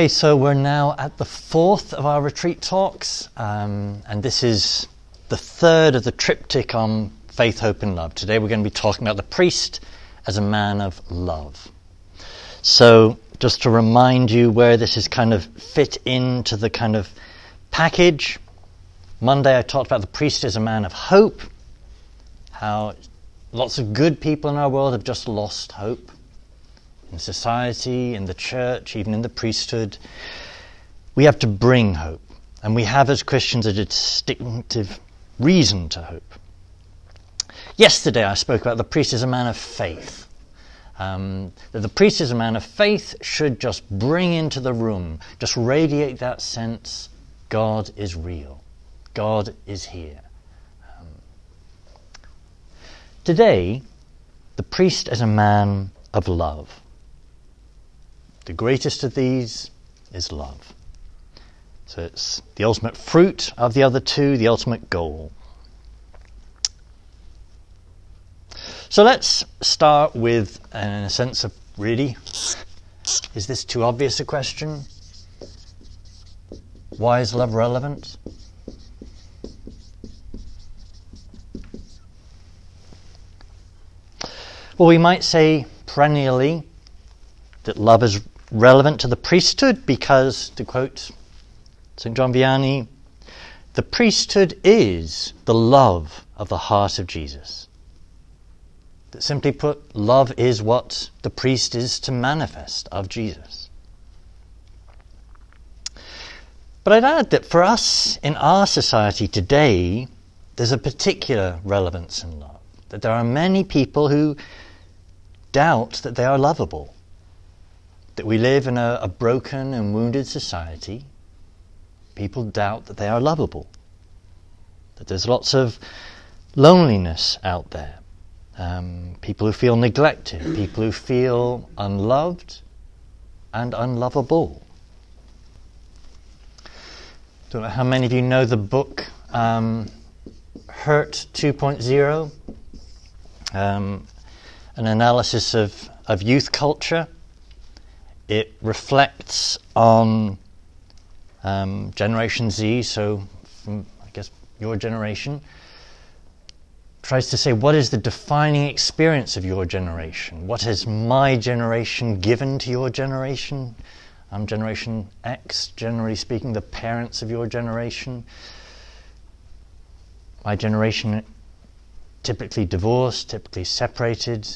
Okay, so we're now at the fourth of our retreat talks, um, and this is the third of the triptych on faith, hope, and love. Today we're going to be talking about the priest as a man of love. So, just to remind you where this is kind of fit into the kind of package, Monday I talked about the priest as a man of hope, how lots of good people in our world have just lost hope in society, in the church, even in the priesthood. We have to bring hope. And we have, as Christians, a distinctive reason to hope. Yesterday, I spoke about the priest as a man of faith. Um, that the priest as a man of faith should just bring into the room, just radiate that sense God is real, God is here. Um, today, the priest as a man of love. The greatest of these is love. So it's the ultimate fruit of the other two, the ultimate goal. So let's start with, uh, in a sense of really, is this too obvious a question? Why is love relevant? Well, we might say perennially that love is relevant to the priesthood because, to quote St. John Vianney, the priesthood is the love of the heart of Jesus. That simply put, love is what the priest is to manifest of Jesus. But I'd add that for us in our society today, there's a particular relevance in love. That there are many people who doubt that they are lovable that we live in a, a broken and wounded society, people doubt that they are lovable, that there's lots of loneliness out there, um, people who feel neglected, people who feel unloved and unlovable. Don't know how many of you know the book um, Hurt 2.0, um, an analysis of, of youth culture. It reflects on um, Generation Z, so from, I guess, your generation. Tries to say, what is the defining experience of your generation? What has my generation given to your generation? I'm Generation X, generally speaking, the parents of your generation. My generation typically divorced, typically separated,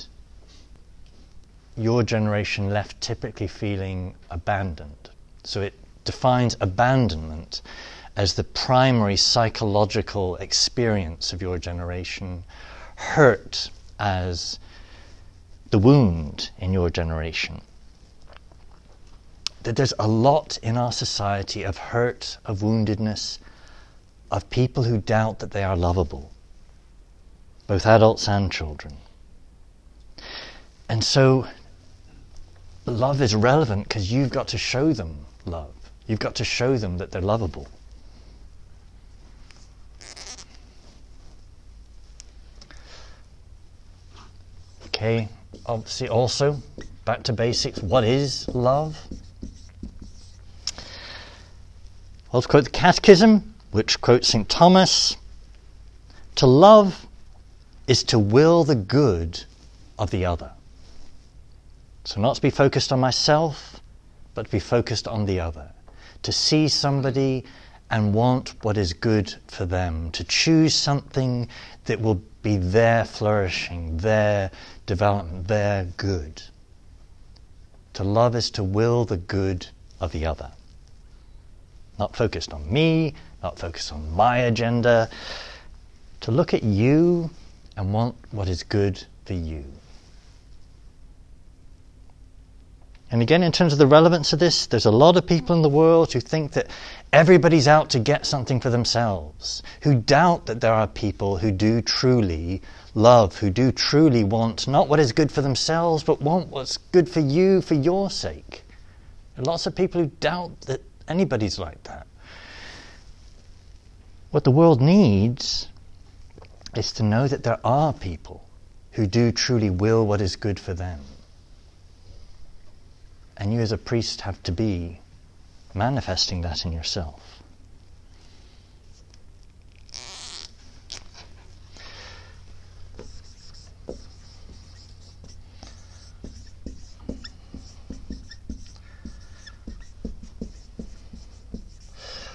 your generation left typically feeling abandoned. So it defines abandonment as the primary psychological experience of your generation, hurt as the wound in your generation. That there's a lot in our society of hurt, of woundedness, of people who doubt that they are lovable, both adults and children. And so love is relevant because you've got to show them love. You've got to show them that they're lovable. Okay, obviously, also back to basics what is love? Let's quote the Catechism, which quotes St. Thomas To love is to will the good of the other. So, not to be focused on myself, but to be focused on the other. To see somebody and want what is good for them. To choose something that will be their flourishing, their development, their good. To love is to will the good of the other. Not focused on me, not focused on my agenda. To look at you and want what is good for you. And again, in terms of the relevance of this, there's a lot of people in the world who think that everybody's out to get something for themselves, who doubt that there are people who do truly love, who do truly want not what is good for themselves, but want what's good for you for your sake. Lots of people who doubt that anybody's like that. What the world needs is to know that there are people who do truly will what is good for them. And you, as a priest, have to be manifesting that in yourself.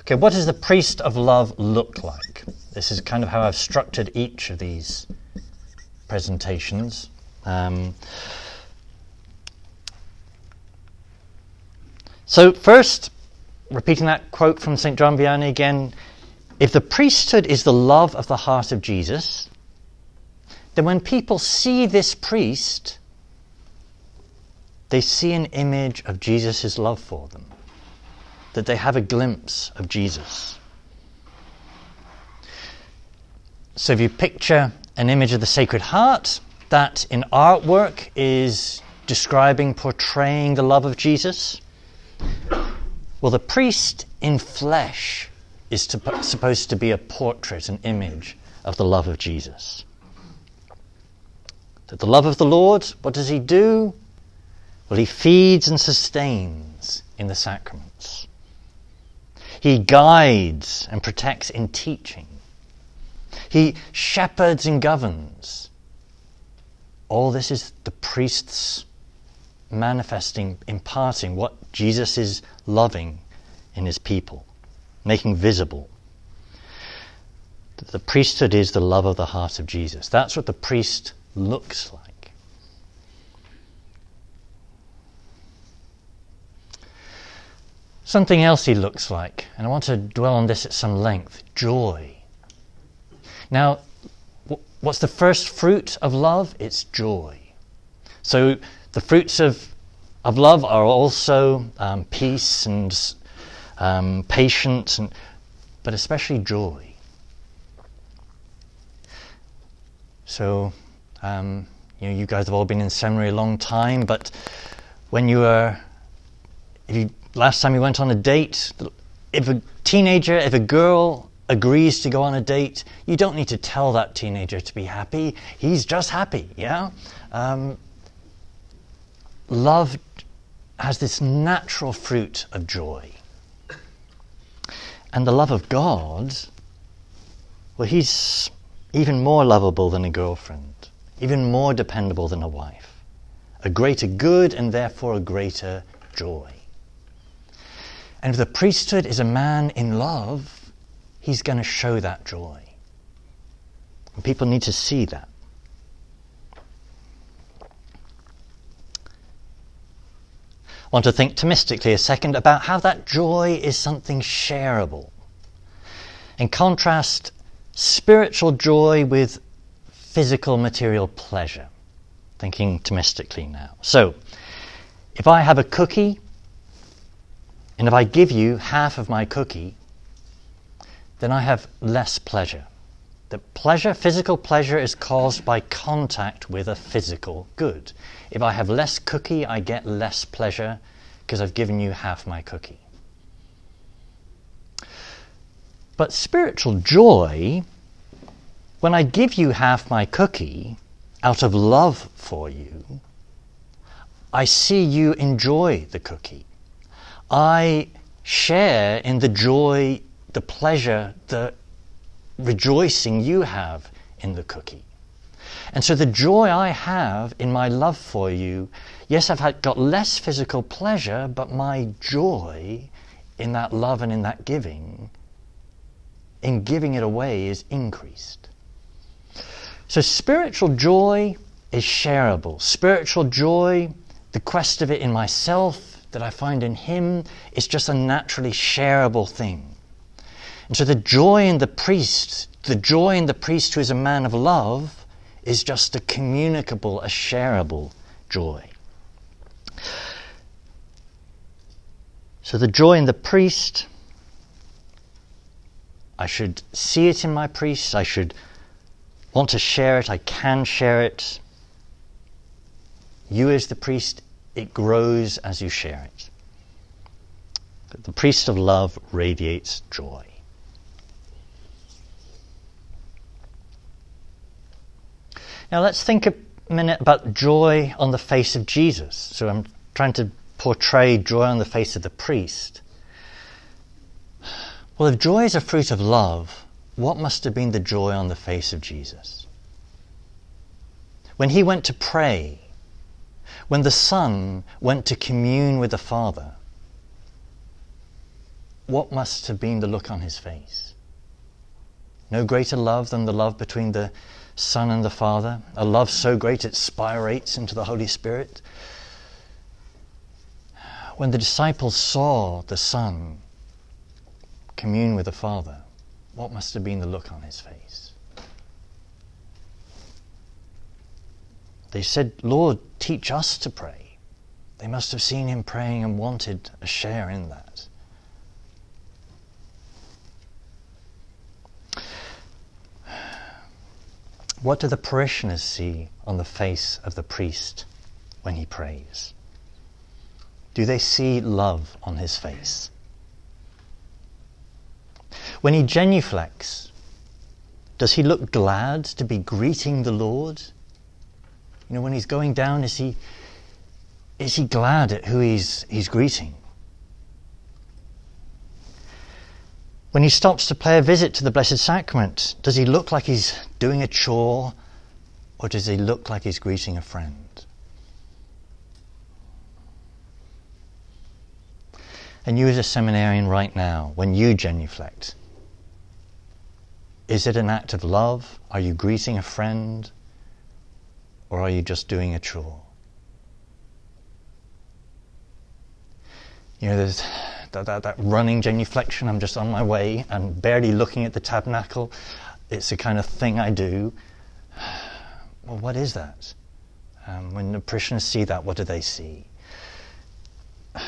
Okay, what does the priest of love look like? This is kind of how I've structured each of these presentations. Um, so, first, repeating that quote from St. John Vianney again if the priesthood is the love of the heart of Jesus, then when people see this priest, they see an image of Jesus' love for them, that they have a glimpse of Jesus. So if you picture an image of the Sacred Heart, that in artwork is describing, portraying the love of Jesus. Well, the priest in flesh is to, supposed to be a portrait, an image of the love of Jesus. That the love of the Lord, what does he do? Well, he feeds and sustains in the sacraments. He guides and protects in teaching. He shepherds and governs. All this is the priest's manifesting, imparting what Jesus is loving in his people, making visible. The priesthood is the love of the heart of Jesus. That's what the priest looks like. Something else he looks like, and I want to dwell on this at some length joy. Now, what's the first fruit of love? It's joy. So the fruits of, of love are also um, peace and um, patience, and, but especially joy. So, um, you know, you guys have all been in seminary a long time, but when you were, if you, last time you went on a date, if a teenager, if a girl agrees to go on a date, you don't need to tell that teenager to be happy. He's just happy, yeah? Um, love has this natural fruit of joy. And the love of God, well, he's even more lovable than a girlfriend, even more dependable than a wife, a greater good and therefore a greater joy. And if the priesthood is a man in love, he's going to show that joy. And people need to see that. Want to think Thomistically a second about how that joy is something shareable. In contrast, spiritual joy with physical material pleasure. Thinking Thomistically now. So, if I have a cookie, and if I give you half of my cookie, then I have less pleasure. The pleasure, physical pleasure, is caused by contact with a physical good. If I have less cookie, I get less pleasure because I've given you half my cookie. But spiritual joy, when I give you half my cookie out of love for you, I see you enjoy the cookie. I share in the joy, the pleasure, the rejoicing you have in the cookie. And so the joy I have in my love for you, yes, I've had, got less physical pleasure, but my joy in that love and in that giving, in giving it away, is increased. So spiritual joy is shareable. Spiritual joy, the quest of it in myself that I find in Him, is just a naturally shareable thing. And so the joy in the priest, the joy in the priest who is a man of love, is just a communicable, a shareable joy. So the joy in the priest, I should see it in my priest, I should want to share it, I can share it. You, as the priest, it grows as you share it. The priest of love radiates joy. Now let's think a minute about joy on the face of Jesus. So I'm trying to portray joy on the face of the priest. Well, if joy is a fruit of love, what must have been the joy on the face of Jesus? When he went to pray, when the Son went to commune with the Father, what must have been the look on his face? No greater love than the love between the Son and the Father, a love so great it spirates into the Holy Spirit. When the disciples saw the Son commune with the Father, what must have been the look on his face? They said, Lord, teach us to pray. They must have seen him praying and wanted a share in that. What do the parishioners see on the face of the priest when he prays? Do they see love on his face? When he genuflects, does he look glad to be greeting the Lord? You know, when he's going down, is he, is he glad at who he's, he's greeting? When he stops to pay a visit to the Blessed Sacrament, does he look like he's doing a chore or does he look like he's greeting a friend? And you, as a seminarian right now, when you genuflect, is it an act of love? Are you greeting a friend? Or are you just doing a chore? You know, there's that, that, that running genuflection, I'm just on my way and barely looking at the tabernacle. It's the kind of thing I do. Well, what is that? Um, when the parishioners see that, what do they see?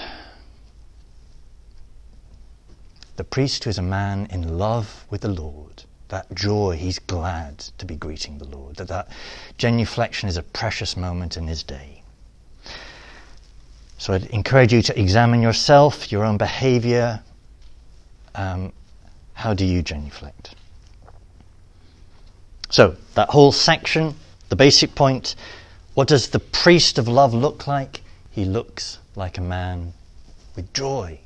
The priest who is a man in love with the Lord, that joy, he's glad to be greeting the Lord, that that genuflection is a precious moment in his day. So I'd encourage you to examine yourself, your own behavior. Um, how do you genuflect? So, that whole section, the basic point what does the priest of love look like? He looks like a man with joy.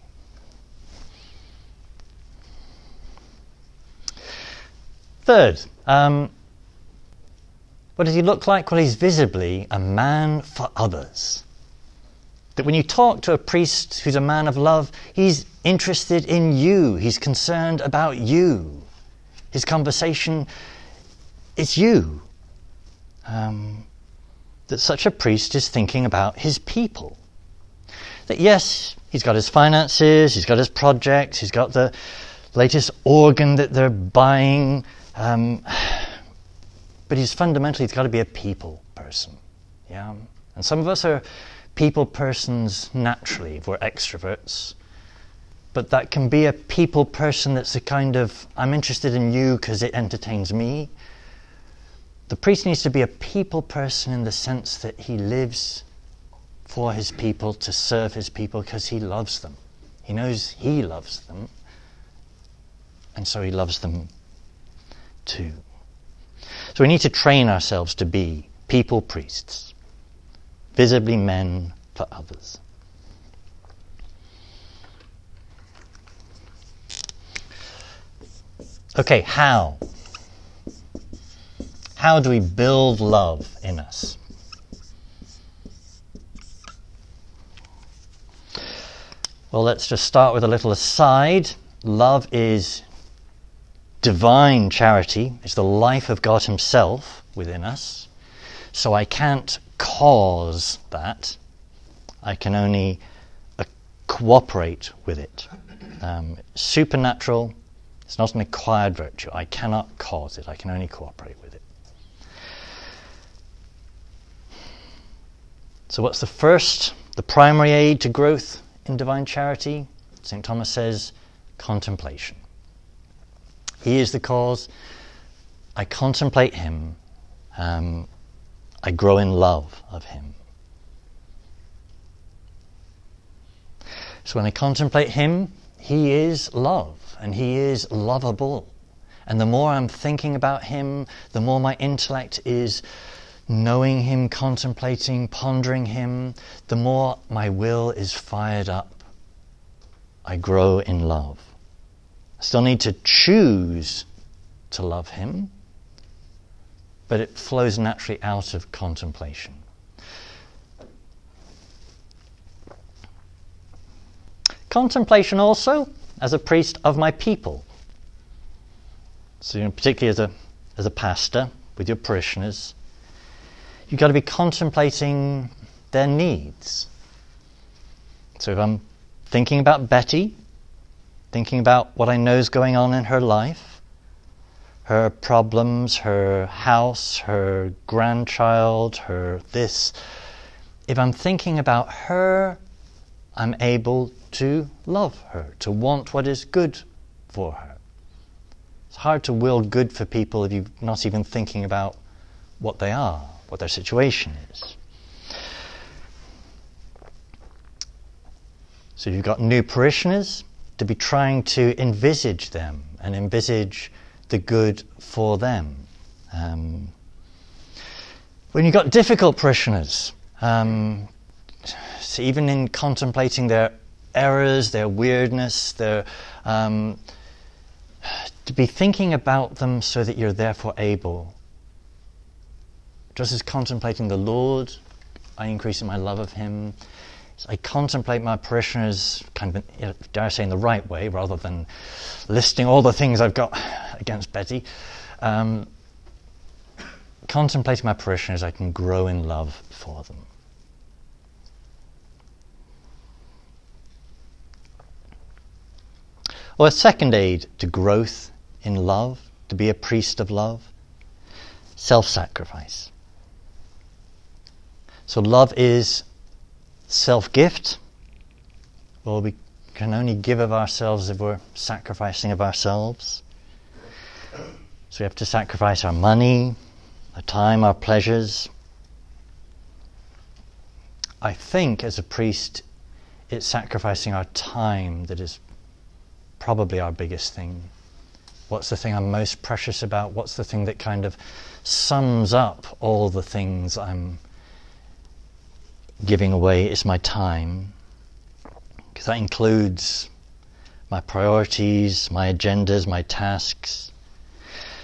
Third, um, what does he look like? Well, he's visibly a man for others. That when you talk to a priest who's a man of love, he's interested in you, he's concerned about you. His conversation, it's you. Um, that such a priest is thinking about his people. That yes, he's got his finances, he's got his projects, he's got the latest organ that they're buying, um, but he's fundamentally, he's got to be a people person. Yeah? And some of us are people persons naturally, we're extroverts. But that can be a people person that's a kind of, I'm interested in you because it entertains me. The priest needs to be a people person in the sense that he lives for his people, to serve his people because he loves them. He knows he loves them, and so he loves them too. So we need to train ourselves to be people priests visibly men for others. Okay, how? How do we build love in us? Well, let's just start with a little aside. Love is divine charity, it's the life of God Himself within us. So I can't cause that. I can only uh, cooperate with it. Um, supernatural, it's not an acquired virtue. I cannot cause it, I can only cooperate with it. So, what's the first, the primary aid to growth in divine charity? St. Thomas says contemplation. He is the cause. I contemplate Him. Um, I grow in love of Him. So when I contemplate Him, He is love and He is lovable. And the more I'm thinking about Him, the more my intellect is knowing Him, contemplating, pondering Him, the more my will is fired up. I grow in love. I still need to choose to love Him, but it flows naturally out of contemplation. Contemplation also as a priest of my people. So, you know, particularly as a, as a pastor with your parishioners, you've got to be contemplating their needs. So, if I'm thinking about Betty, thinking about what I know is going on in her life, her problems, her house, her grandchild, her this, if I'm thinking about her, I'm able to love her, to want what is good for her. It's hard to will good for people if you're not even thinking about what they are, what their situation is. So you've got new parishioners to be trying to envisage them and envisage the good for them. Um, when you've got difficult parishioners, um, so even in contemplating their errors, their weirdness, their um, to be thinking about them so that you're therefore able. Just as contemplating the Lord, I increase in my love of Him. I contemplate my parishioners, kind of, dare I say, in the right way, rather than listing all the things I've got against Betty. Um, contemplating my parishioners, I can grow in love for them. Or a second aid to growth in love, to be a priest of love, self sacrifice. So, love is self gift. Well, we can only give of ourselves if we're sacrificing of ourselves. So, we have to sacrifice our money, our time, our pleasures. I think as a priest, it's sacrificing our time that is probably our biggest thing. What's the thing I'm most precious about? What's the thing that kind of sums up all the things I'm giving away? is my time. Because that includes my priorities, my agendas, my tasks.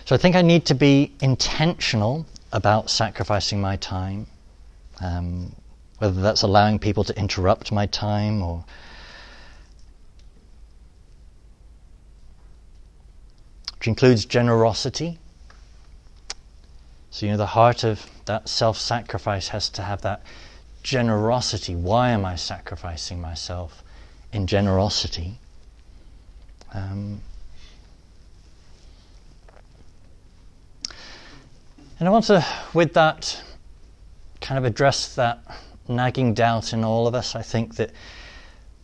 So I think I need to be intentional about sacrificing my time, um, whether that's allowing people to interrupt my time or which includes generosity. So, you know, the heart of that self sacrifice has to have that generosity. Why am I sacrificing myself in generosity? Um, and I want to, with that, kind of address that nagging doubt in all of us. I think that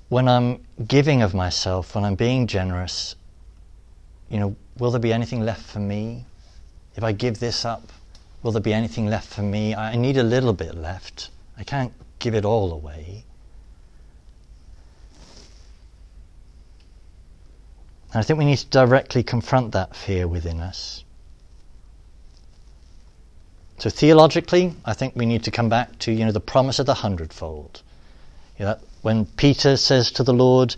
when I'm giving of myself, when I'm being generous, you know, will there be anything left for me? If I give this up, will there be anything left for me? I need a little bit left. I can't give it all away. And I think we need to directly confront that fear within us. So theologically, I think we need to come back to you know the promise of the hundredfold. You know, when Peter says to the Lord,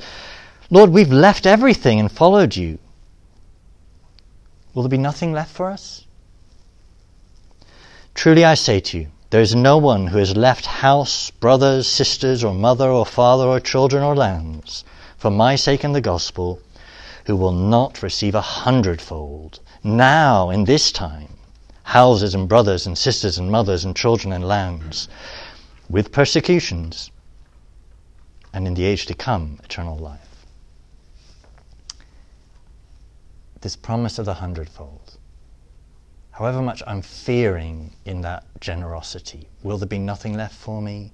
"Lord, we've left everything and followed you. Will there be nothing left for us? Truly I say to you, there is no one who has left house, brothers, sisters, or mother, or father, or children, or lands, for my sake and the gospel, who will not receive a hundredfold, now, in this time, houses and brothers and sisters and mothers and children and lands, with persecutions, and in the age to come, eternal life. this promise of the hundredfold. However much I'm fearing in that generosity, will there be nothing left for me?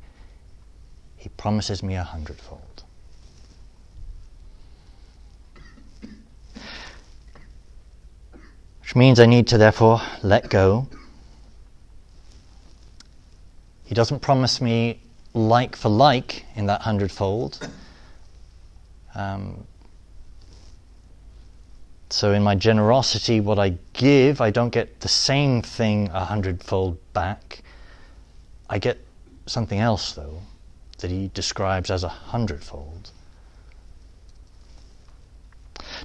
He promises me a hundredfold. Which means I need to therefore let go. He doesn't promise me like for like in that hundredfold. Um, so in my generosity, what I give, I don't get the same thing a hundredfold back. I get something else, though, that he describes as a hundredfold.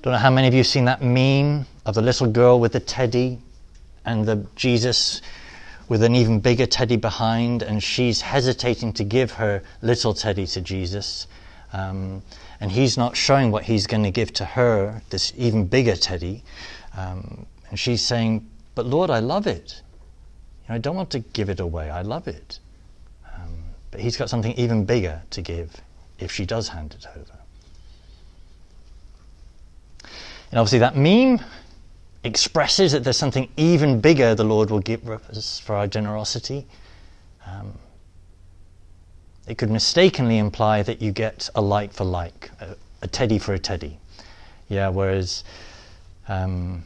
Don't know how many of you have seen that meme of the little girl with the teddy and the Jesus with an even bigger teddy behind, and she's hesitating to give her little teddy to Jesus. Um, and he's not showing what he's going to give to her, this even bigger teddy. Um, and she's saying, But Lord, I love it. You know, I don't want to give it away. I love it. Um, but he's got something even bigger to give if she does hand it over. And obviously, that meme expresses that there's something even bigger the Lord will give us for our generosity. Um, it could mistakenly imply that you get a like for like, a, a teddy for a teddy. Yeah, whereas, um,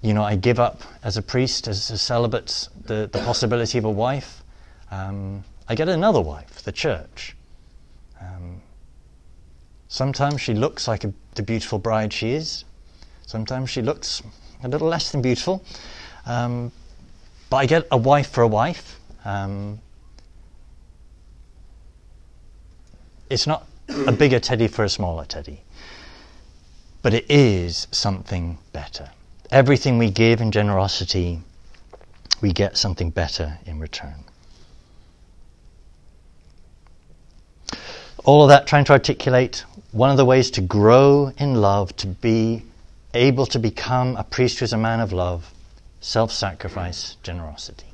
you know, I give up as a priest, as a celibate, the, the possibility of a wife. Um, I get another wife, the church. Um, sometimes she looks like a, the beautiful bride she is. Sometimes she looks a little less than beautiful. Um, but I get a wife for a wife. Um, it's not a bigger teddy for a smaller teddy, but it is something better. Everything we give in generosity, we get something better in return. All of that trying to articulate one of the ways to grow in love, to be able to become a priest who is a man of love, self sacrifice, generosity.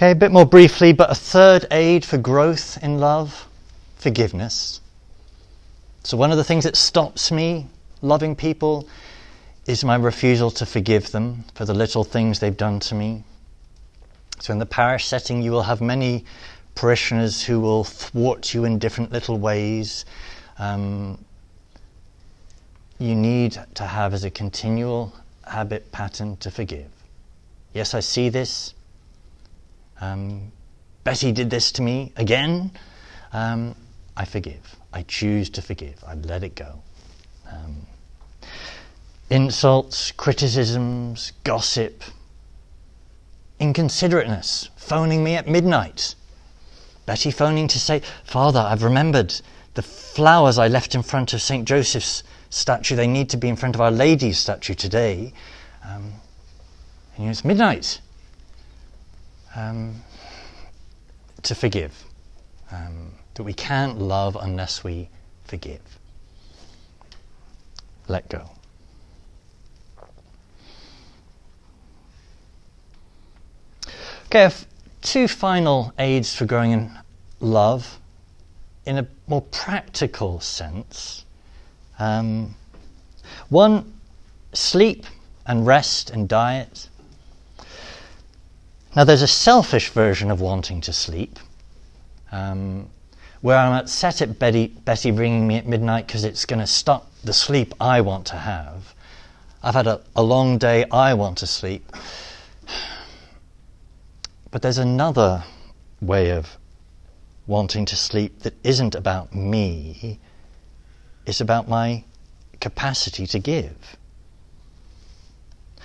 Okay, a bit more briefly, but a third aid for growth in love forgiveness. So, one of the things that stops me loving people is my refusal to forgive them for the little things they've done to me. So, in the parish setting, you will have many parishioners who will thwart you in different little ways. Um, you need to have as a continual habit pattern to forgive. Yes, I see this. Um, Betty did this to me again. Um, I forgive. I choose to forgive. I let it go. Um, insults, criticisms, gossip, inconsiderateness, phoning me at midnight, Betty phoning to say, Father, I've remembered the flowers I left in front of St. Joseph's statue. They need to be in front of Our Lady's statue today. Um, and you know, it's midnight. Um, to forgive. Um, that we can't love unless we forgive. Let go. Okay, two final aids for growing in love in a more practical sense. Um, one, sleep and rest and diet. Now, there's a selfish version of wanting to sleep, um, where I'm upset at Betty, Betty ringing me at midnight because it's going to stop the sleep I want to have. I've had a, a long day, I want to sleep. But there's another way of wanting to sleep that isn't about me, it's about my capacity to give.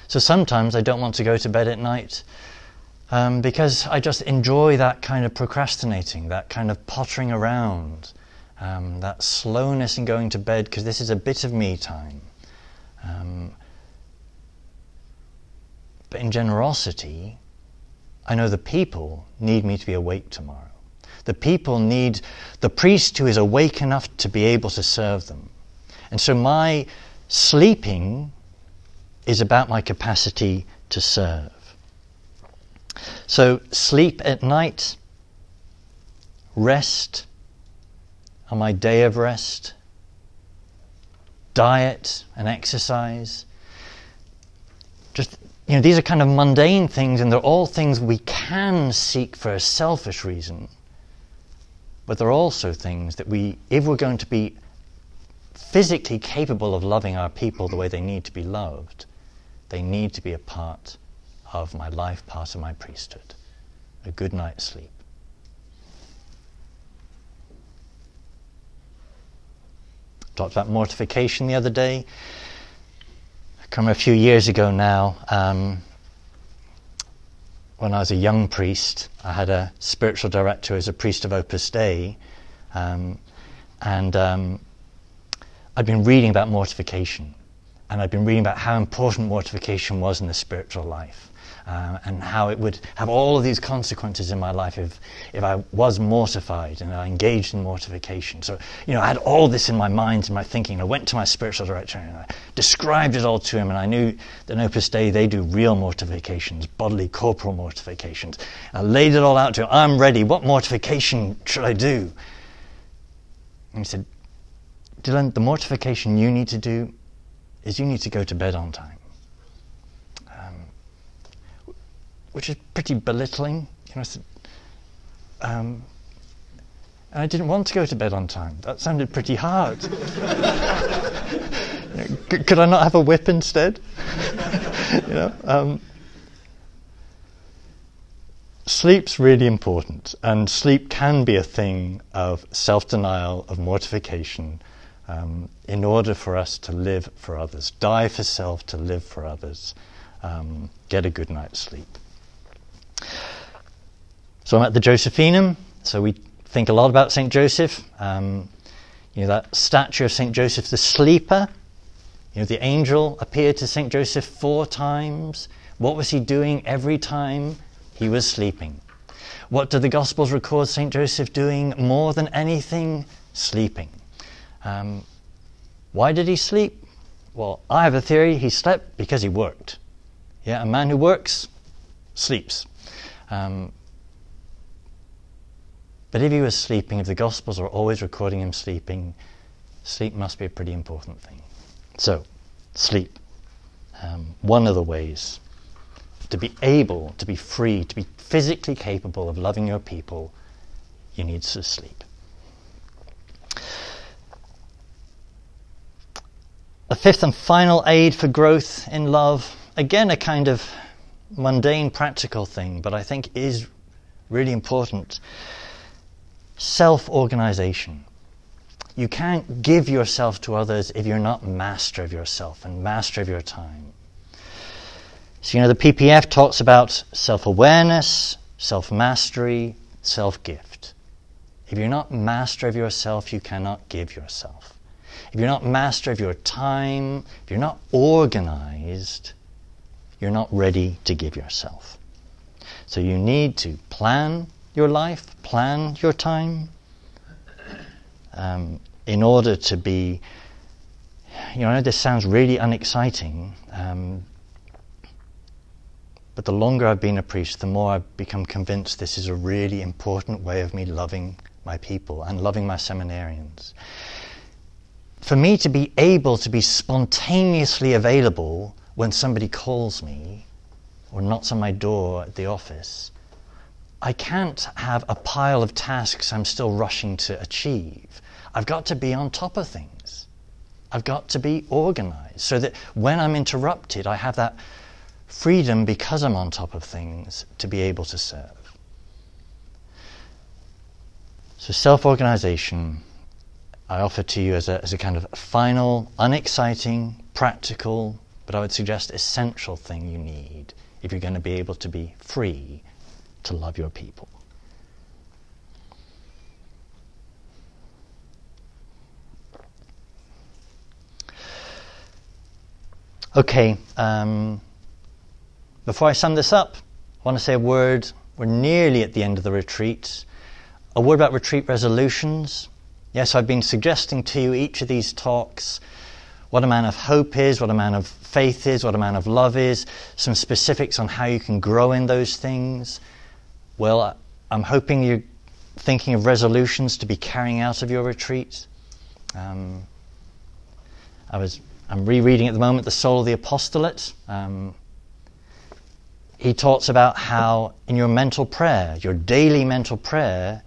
So sometimes I don't want to go to bed at night um, because I just enjoy that kind of procrastinating, that kind of pottering around, um, that slowness in going to bed because this is a bit of me time. Um, but in generosity, I know the people need me to be awake tomorrow. The people need the priest who is awake enough to be able to serve them. And so my sleeping is about my capacity to serve. So sleep at night, rest on my day of rest, diet and exercise, just you know, these are kind of mundane things, and they're all things we can seek for a selfish reason. But they're also things that we, if we're going to be physically capable of loving our people the way they need to be loved, they need to be a part of my life, part of my priesthood. A good night's sleep. Talked about mortification the other day come a few years ago now, um, when I was a young priest, I had a spiritual director as a priest of Opus Dei Um, and um, I'd been reading about mortification, and I'd been reading about how important mortification was in the spiritual life. Uh, and how it would have all of these consequences in my life if, if I was mortified and I engaged in mortification. So, you know, I had all this in my mind, and my thinking. I went to my spiritual director and I described it all to him, and I knew that in Opus Dei they do real mortifications, bodily, corporal mortifications. I laid it all out to him. I'm ready. What mortification should I do? And he said, Dylan, the mortification you need to do is you need to go to bed on time. Which is pretty belittling. You know, um, and I didn't want to go to bed on time. That sounded pretty hard. you know, could, could, I not have a whip instead? you know, um, sleep's really important, and sleep can be a thing of self-denial, of mortification, um, in order for us to live for others, die for self to live for others, um, get a good night's sleep. So I'm at the Josephinum. So we think a lot about St. Joseph. Um, you know, that statue of St. Joseph the sleeper. You know, the angel appeared to St. Joseph four times. What was he doing every time? He was sleeping. What do the Gospels record St. Joseph doing more than anything? Sleeping. Um, why did he sleep? Well, I have a theory he slept because he worked. Yeah, a man who works sleeps. Um, but if he was sleeping, if the Gospels are always recording him sleeping, sleep must be a pretty important thing. So, sleep. Um, one of the ways to be able, to be free, to be physically capable of loving your people, you need to sleep. A fifth and final aid for growth in love, again, a kind of mundane, practical thing, but I think is really important. Self organization. You can't give yourself to others if you're not master of yourself and master of your time. So, you know, the PPF talks about self awareness, self mastery, self gift. If you're not master of yourself, you cannot give yourself. If you're not master of your time, if you're not organized, you're not ready to give yourself. So you need to plan your life, plan your time, um, in order to be. You know, this sounds really unexciting, um, but the longer I've been a priest, the more I've become convinced this is a really important way of me loving my people and loving my seminarians. For me to be able to be spontaneously available when somebody calls me or knocks on my door at the office, I can't have a pile of tasks I'm still rushing to achieve. I've got to be on top of things. I've got to be organized so that when I'm interrupted, I have that freedom because I'm on top of things to be able to serve. So, self organization, I offer to you as a, as a kind of final, unexciting, practical, but I would suggest essential thing you need if you're going to be able to be free to love your people. Okay, um, before I sum this up, I want to say a word. We're nearly at the end of the retreat. A word about retreat resolutions. Yes, I've been suggesting to you each of these talks what a man of hope is, what a man of faith is, what a man of love is, some specifics on how you can grow in those things. Well, I'm hoping you're thinking of resolutions to be carrying out of your retreat. Um, I was, I'm rereading at the moment The Soul of the Apostolate. Um, he talks about how in your mental prayer, your daily mental prayer,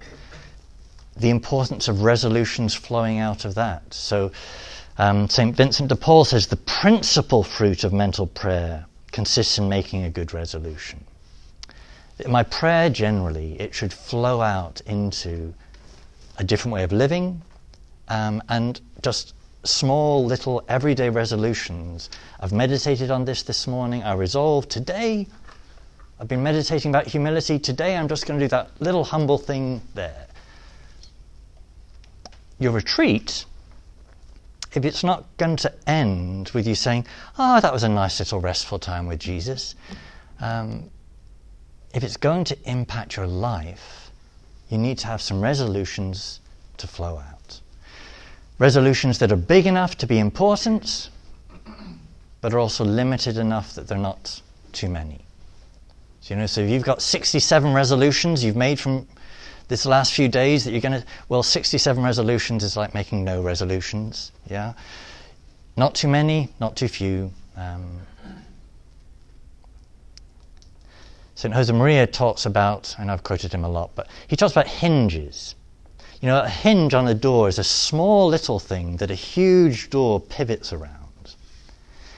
the importance of resolutions flowing out of that. So, um, St. Vincent de Paul says the principal fruit of mental prayer consists in making a good resolution. My prayer, generally, it should flow out into a different way of living um, and just small, little, everyday resolutions. I've meditated on this this morning. I resolved today, I've been meditating about humility. Today, I'm just going to do that little humble thing there. your retreat, if it's not going to end with you saying, Oh, that was a nice little restful time with Jesus, um, if it's going to impact your life, you need to have some resolutions to flow out. Resolutions that are big enough to be important, but are also limited enough that they're not too many. So, you know, so if you've got 67 resolutions you've made from this last few days that you're going to, well, 67 resolutions is like making no resolutions, yeah? Not too many, not too few. Um, St. Josemaria talks about, and I've quoted him a lot, but he talks about hinges. You know, a hinge on a door is a small little thing that a huge door pivots around.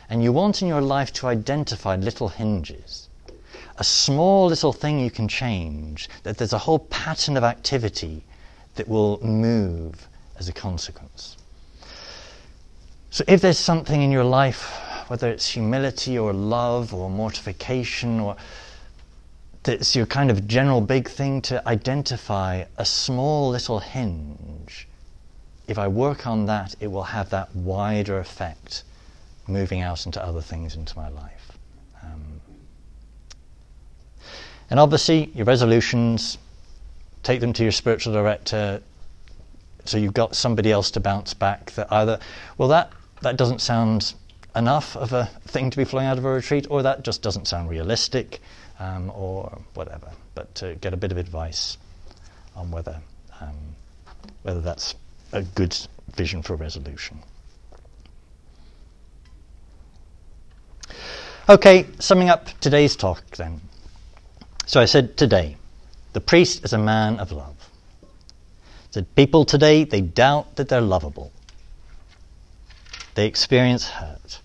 And you want in your life to identify little hinges. A small little thing you can change, that there's a whole pattern of activity that will move as a consequence. So if there's something in your life, whether it's humility or love or mortification or that's your kind of general big thing to identify a small little hinge. If I work on that, it will have that wider effect moving out into other things into my life. Um, and obviously, your resolutions, take them to your spiritual director so you've got somebody else to bounce back that either, well, that, that doesn't sound enough of a thing to be flowing out of a retreat, or that just doesn't sound realistic, um, or whatever. But to get a bit of advice on whether, um, whether that's a good vision for resolution. Okay, summing up today's talk then. So I said today, the priest is a man of love. Said people today, they doubt that they're lovable. They experience hurt.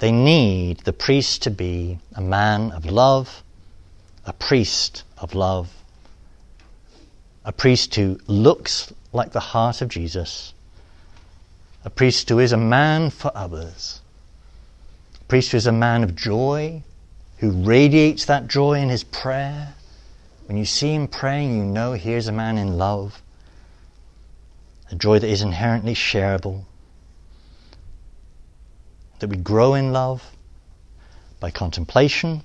They need the priest to be a man of love, a priest of love, a priest who looks like the heart of Jesus, a priest who is a man for others a priest who is a man of joy, who radiates that joy in his prayer. When you see him praying, you know here's a man in love, a joy that is inherently shareable, that we grow in love by contemplation,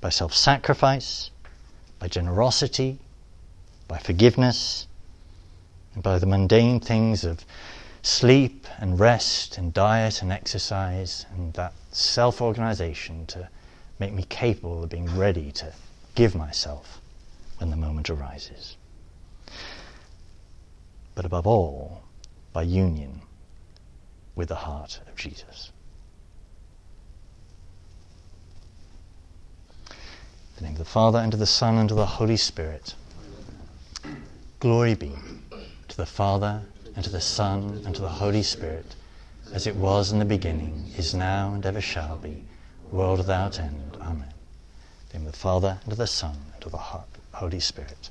by self sacrifice, by generosity, by forgiveness, and by the mundane things of sleep and rest and diet and exercise and that self organization to make me capable of being ready to give myself when the moment arises. But above all, by union with the heart of Jesus. In the name of the Father, and of the Son, and of the Holy Spirit. Glory be to the Father, and to the Son, and to the Holy Spirit, as it was in the beginning, is now, and ever shall be, world without end. Amen. In the Father, and of the Son, and of the Holy Spirit.